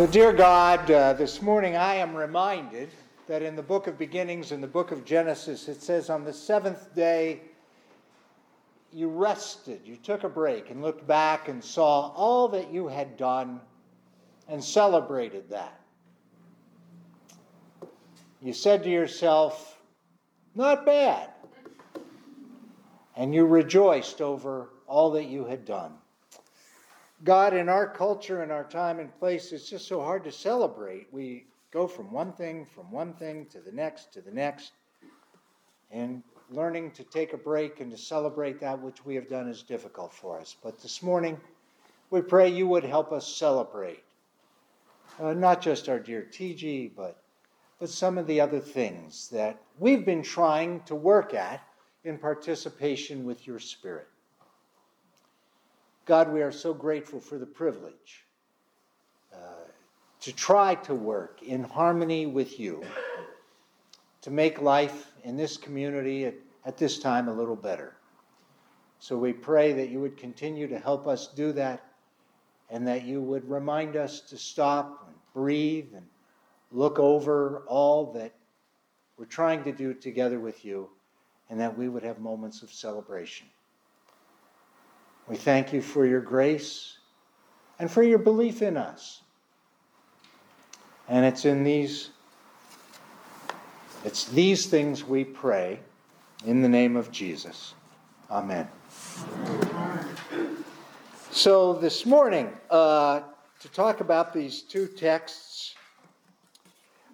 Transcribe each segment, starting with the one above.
Well, dear God, uh, this morning I am reminded that in the book of beginnings, in the book of Genesis, it says, On the seventh day, you rested, you took a break and looked back and saw all that you had done and celebrated that. You said to yourself, Not bad. And you rejoiced over all that you had done. God, in our culture and our time and place, it's just so hard to celebrate. We go from one thing, from one thing to the next, to the next. And learning to take a break and to celebrate that which we have done is difficult for us. But this morning, we pray you would help us celebrate uh, not just our dear TG, but, but some of the other things that we've been trying to work at in participation with your Spirit. God, we are so grateful for the privilege uh, to try to work in harmony with you to make life in this community at, at this time a little better. So we pray that you would continue to help us do that and that you would remind us to stop and breathe and look over all that we're trying to do together with you and that we would have moments of celebration. We thank you for your grace and for your belief in us. And it's in these it's these things we pray in the name of Jesus. Amen. So this morning, uh, to talk about these two texts,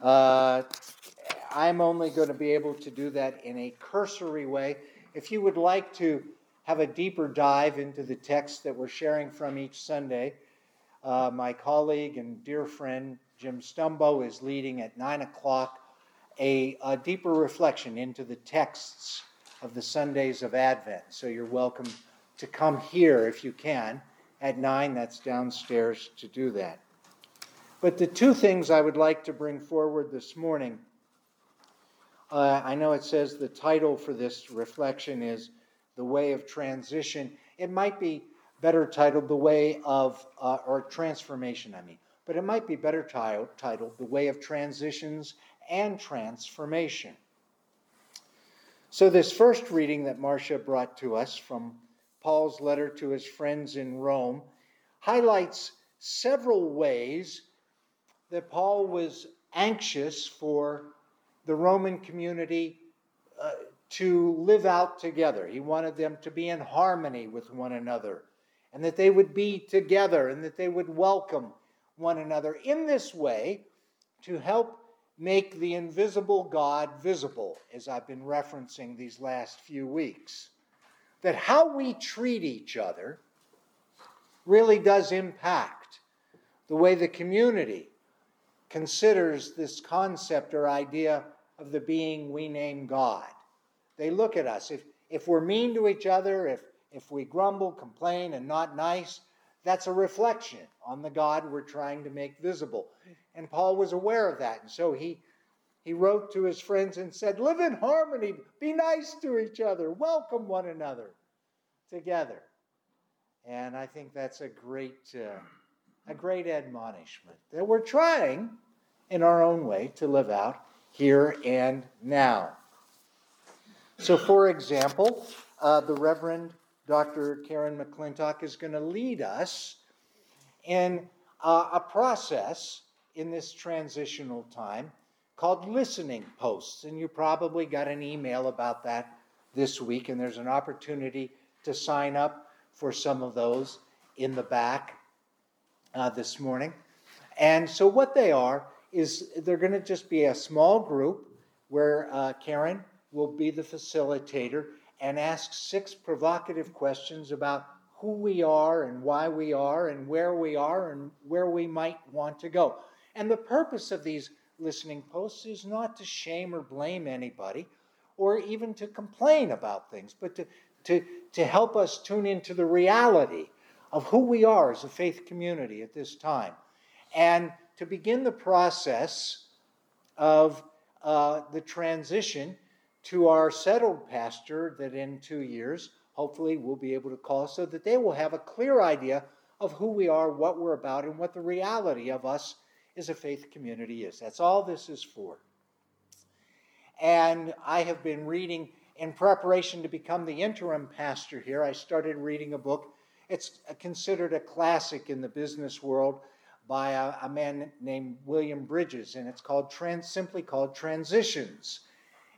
uh, I'm only going to be able to do that in a cursory way. If you would like to have a deeper dive into the text that we're sharing from each Sunday, uh, my colleague and dear friend Jim Stumbo is leading at 9 o'clock a, a, deeper reflection into the texts of the Sundays of Advent. So you're welcome to come here if you can at 9. That's downstairs to do that. But the two things I would like to bring forward this morning uh, I know it says the title for this reflection is the way of transition. It might be better titled the way of, uh, or transformation, I mean, but it might be better titled, titled the way of transitions and transformation. So, this first reading that Marcia brought to us from Paul's letter to his friends in Rome highlights several ways that Paul was anxious for the Roman community uh, to live out together. He wanted them to be in harmony with one another, and that they would be together, and that they would welcome one another in this way to help make the invisible God visible, as I've been referencing these last few weeks. That how we treat each other really does impact the way the community considers this concept or idea of the being we name God. They look at us. If, if we're mean to each other, if, if we grumble, complain, and not nice, that's a reflection on the God we're trying to make visible. And Paul was aware of that. And so he, he wrote to his friends and said, Live in harmony, be nice to each other, welcome one another together. And I think that's a great, uh, a great admonishment that we're trying in our own way to live out here and now. So, for example, uh, the Reverend Dr. Karen McClintock is going to lead us in uh, a process in this transitional time called listening posts. And you probably got an email about that this week, and there's an opportunity to sign up for some of those in the back uh, this morning. And so, what they are is they're going to just be a small group where uh, Karen will be the facilitator and ask six provocative questions about who we are and why we are and where we are and where we might want to go. And the purpose of these listening posts is not to shame or blame anybody or even to complain about things, but to, to, to help us tune into the reality of who we are as a faith community at this time. And to begin the process of uh, the transition to our settled pastor that in two years, hopefully, we'll be able to call so that they will have a clear idea of who we are, what we're about, and what the reality of us as a faith community is. That's all this is for. And I have been reading in preparation to become the interim pastor here. I started reading a book. It's considered a classic in the business world by a, a man named William Bridges, and it's called trans, simply called Transitions.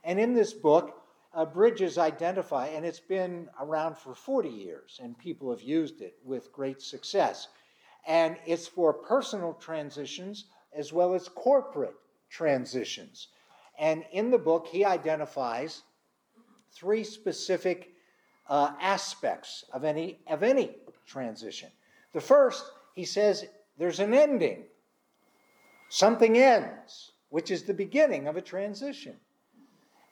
And in this book, uh, Bridges identify, and it's been around for 40 years, and people have used it with great success. And it's for personal transitions as well as corporate transitions. And in the book, he identifies three specific uh, aspects of any, of any transition. The first, he says, there's an ending. Something ends, which is the beginning of a transition.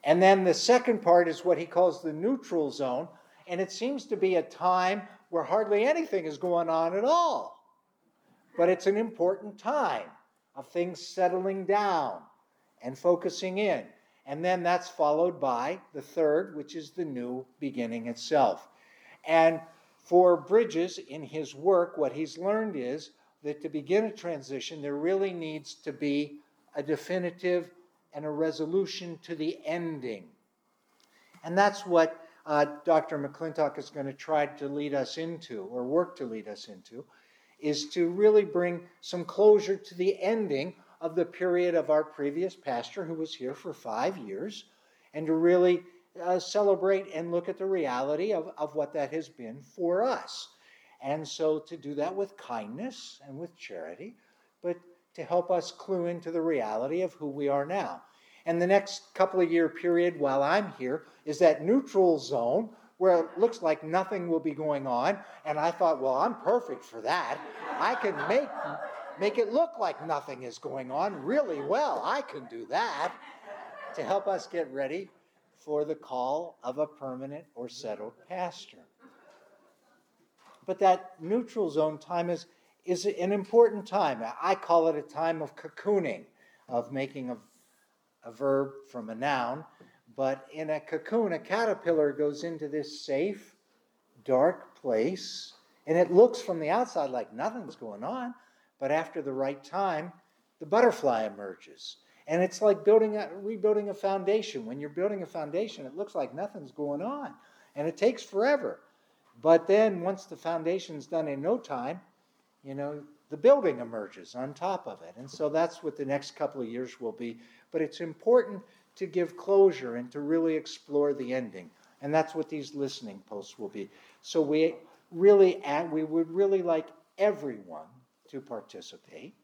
And then the second part is what he calls the neutral zone, and it seems to be a time where hardly anything is going on at all. But it's an important time of things settling down and focusing in. And then that's followed by the third, which is the new beginning itself. And for Bridges, in his work, what he's learned is that to begin a transition, there really needs to be a definitive and a resolution to the ending. And that's what uh, Dr. McClintock is going to try to lead us into, or work to lead us into, is to really bring some closure to the ending of the period of our previous pastor who was here for five years, and to really uh, celebrate and look at the reality of, of what that has been for us. And so to do that with kindness and with charity, but to help us clue into the reality of who we are now. And the next couple of year period while I'm here is that neutral zone where it looks like nothing will be going on. And I thought, well, I'm perfect for that. I can make, make it look like nothing is going on really well. I can do that to help us get ready for the call of a permanent or settled pastor. But that neutral zone time is, is an important time. I call it a time of cocooning, of making a, a verb from a noun. But in a cocoon, a caterpillar goes into this safe, dark place, and it looks from the outside like nothing's going on. But after the right time, the butterfly emerges. And it's like building a, rebuilding a foundation. When you're building a foundation, it looks like nothing's going on. And it takes forever. But then once the foundation's done in no time, you know, the building emerges on top of it. And so that's what the next couple of years will be. But it's important to give closure and to really explore the ending. And that's what these listening posts will be. So we really and we would really like everyone to participate.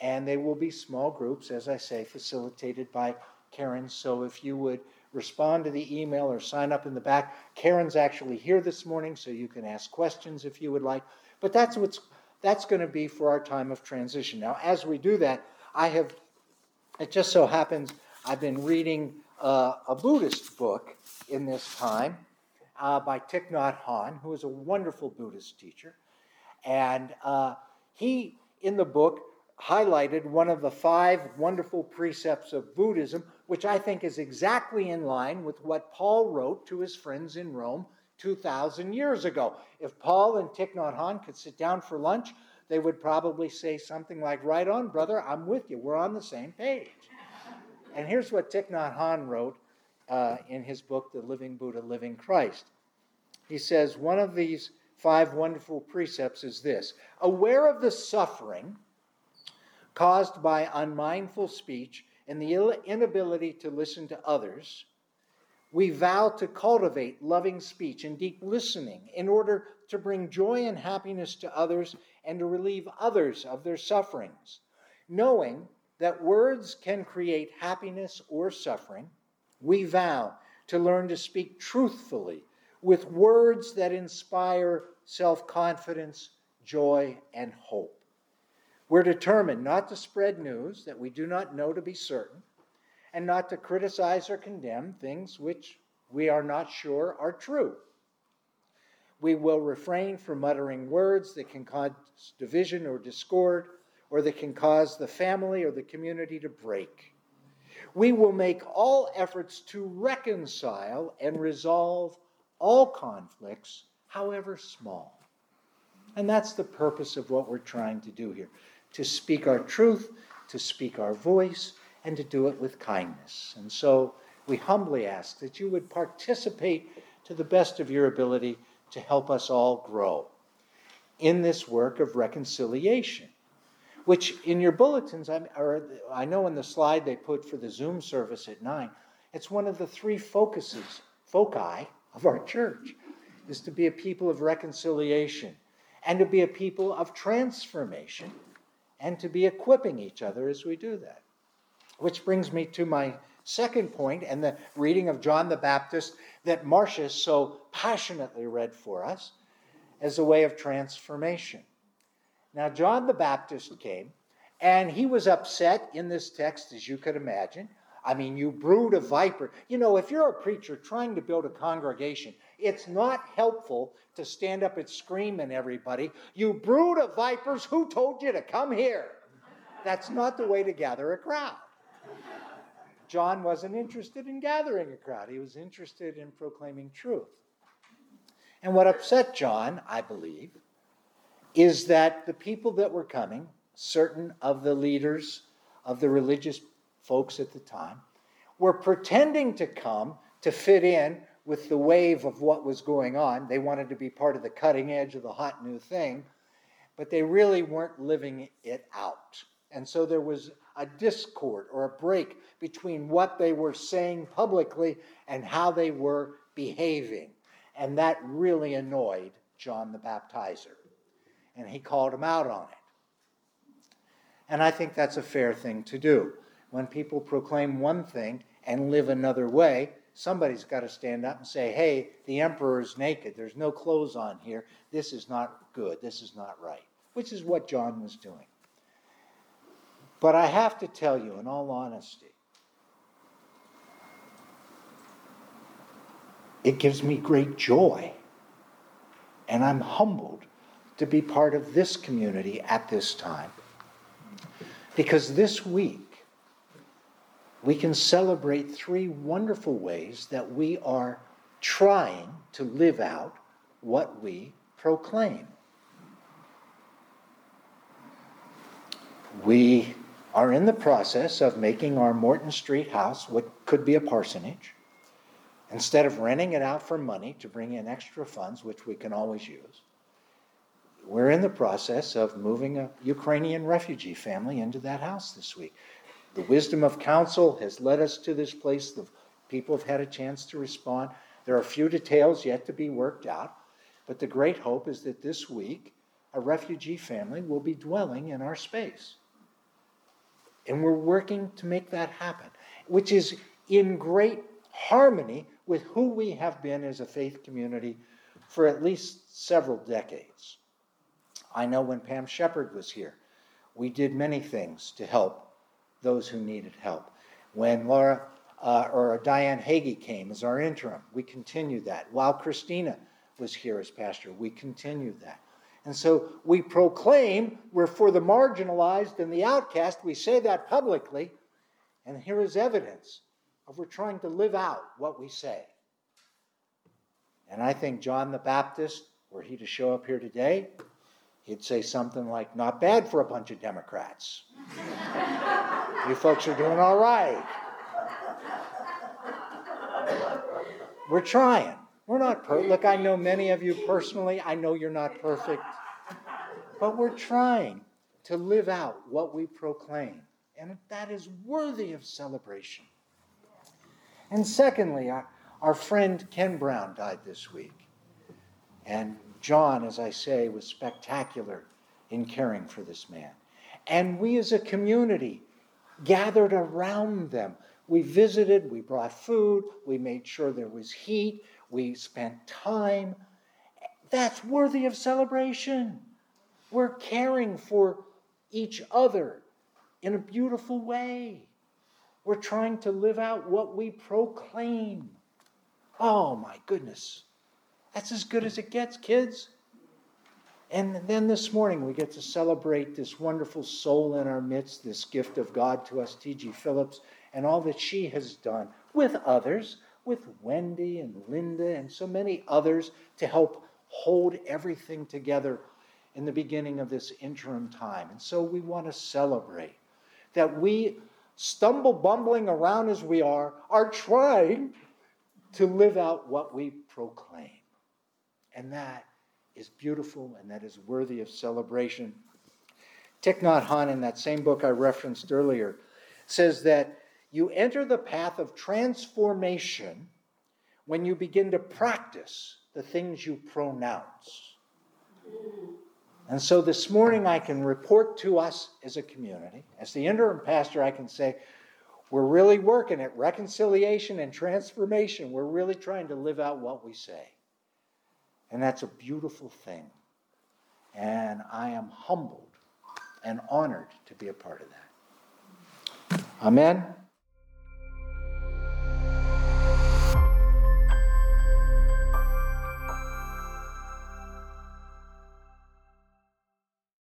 And they will be small groups, as I say, facilitated by Karen. So if you would respond to the email or sign up in the back, Karen's actually here this morning, so you can ask questions if you would like. But that's what's that's going to be for our time of transition. Now, as we do that, I have it just so happens I've been reading uh, a Buddhist book in this time uh, by Thich Nhat Hanh, who is a wonderful Buddhist teacher. And uh, he, in the book, highlighted one of the five wonderful precepts of Buddhism, which I think is exactly in line with what Paul wrote to his friends in Rome 2,000 years ago. If Paul and Thich Nhat Hanh could sit down for lunch, they would probably say something like, Right on, brother, I'm with you. We're on the same page. And here's what Thich Nhat Hanh wrote uh, in his book, The Living Buddha, Living Christ. He says, one of these five wonderful precepts is this aware of the suffering caused by unmindful speech and the inability to listen to others, we vow to cultivate loving speech and deep listening in order to bring joy and happiness to others and to relieve others of their sufferings, knowing that words can create happiness or suffering, we vow to learn to speak truthfully with words that inspire self confidence, joy, and hope. We're determined not to spread news that we do not know to be certain, and not to criticize or condemn things which we are not sure are true. We will refrain from uttering words that can cause division or discord or that can cause the family or the community to break. We will make all efforts to reconcile and resolve all conflicts, however small. And that's the purpose of what we're trying to do here to speak our truth, to speak our voice, and to do it with kindness. And so we humbly ask that you would participate to the best of your ability to help us all grow in this work of reconciliation, which in your bulletins, or I know in the slide they put for the Zoom service at 9, it's one of the three focuses, foci of our church, is to be a people of reconciliation and to be a people of transformation and to be equipping each other as we do that. Which brings me to my second point and the reading of John the Baptist that Marcia so passionately read for us as a way of transformation. Now, John the Baptist came, and he was upset in this text, as you could imagine. I mean, you brood of viper. You know, if you're a preacher trying to build a congregation, it's not helpful to stand up and scream at everybody, You brood of vipers, who told you to come here? That's not the way to gather a crowd. John wasn't interested in gathering a crowd, he was interested in proclaiming truth. And what upset John, I believe, is that the people that were coming, certain of the leaders of the religious folks at the time, were pretending to come to fit in with the wave of what was going on. They wanted to be part of the cutting edge of the hot new thing, but they really weren't living it out. And so there was a discord or a break between what they were saying publicly and how they were behaving. And that really annoyed John the Baptizer. And he called him out on it. And I think that's a fair thing to do. When people proclaim one thing and live another way, somebody's got to stand up and say, hey, the emperor's naked. There's no clothes on here. This is not good. This is not right, which is what John was doing. But I have to tell you, in all honesty, it gives me great joy. And I'm humbled to be part of this community at this time. Because this week, we can celebrate three wonderful ways that we are trying to live out what we proclaim. We are in the process of making our Morton Street house what could be a parsonage. Instead of renting it out for money to bring in extra funds, which we can always use, we're in the process of moving a Ukrainian refugee family into that house this week. The wisdom of counsel has led us to this place. The people have had a chance to respond. There are a few details yet to be worked out, but the great hope is that this week a refugee family will be dwelling in our space. And we're working to make that happen, which is in great harmony with who we have been as a faith community for at least several decades. I know when Pam Shepard was here, we did many things to help those who needed help. When Laura uh, or Diane Hagee came as our interim, we continued that. While Christina was here as pastor, we continued that. And so we proclaim we're for the marginalized and the outcast. We say that publicly. And here is evidence of we're trying to live out what we say. And I think John the Baptist, were he to show up here today, he'd say something like, Not bad for a bunch of Democrats. you folks are doing all right. We're trying. We're not perfect. Look, I know many of you personally. I know you're not perfect. But we're trying to live out what we proclaim. And that is worthy of celebration. And secondly, our, our friend Ken Brown died this week. And John, as I say, was spectacular in caring for this man. And we as a community gathered around them. We visited, we brought food, we made sure there was heat, we spent time. That's worthy of celebration. We're caring for each other in a beautiful way. We're trying to live out what we proclaim. Oh my goodness. That's as good as it gets, kids. And then this morning we get to celebrate this wonderful soul in our midst, this gift of God to us, T.G. Phillips, and all that she has done with others, with Wendy and Linda and so many others to help hold everything together in the beginning of this interim time. And so we want to celebrate that we stumble bumbling around as we are, are trying to live out what we proclaim. And that is beautiful and that is worthy of celebration. Thich Nhat Hanh, in that same book I referenced earlier, says that you enter the path of transformation when you begin to practice the things you pronounce. And so this morning I can report to us as a community, as the interim pastor, I can say, we're really working at reconciliation and transformation. We're really trying to live out what we say. And that's a beautiful thing. And I am humbled and honored to be a part of that. Amen.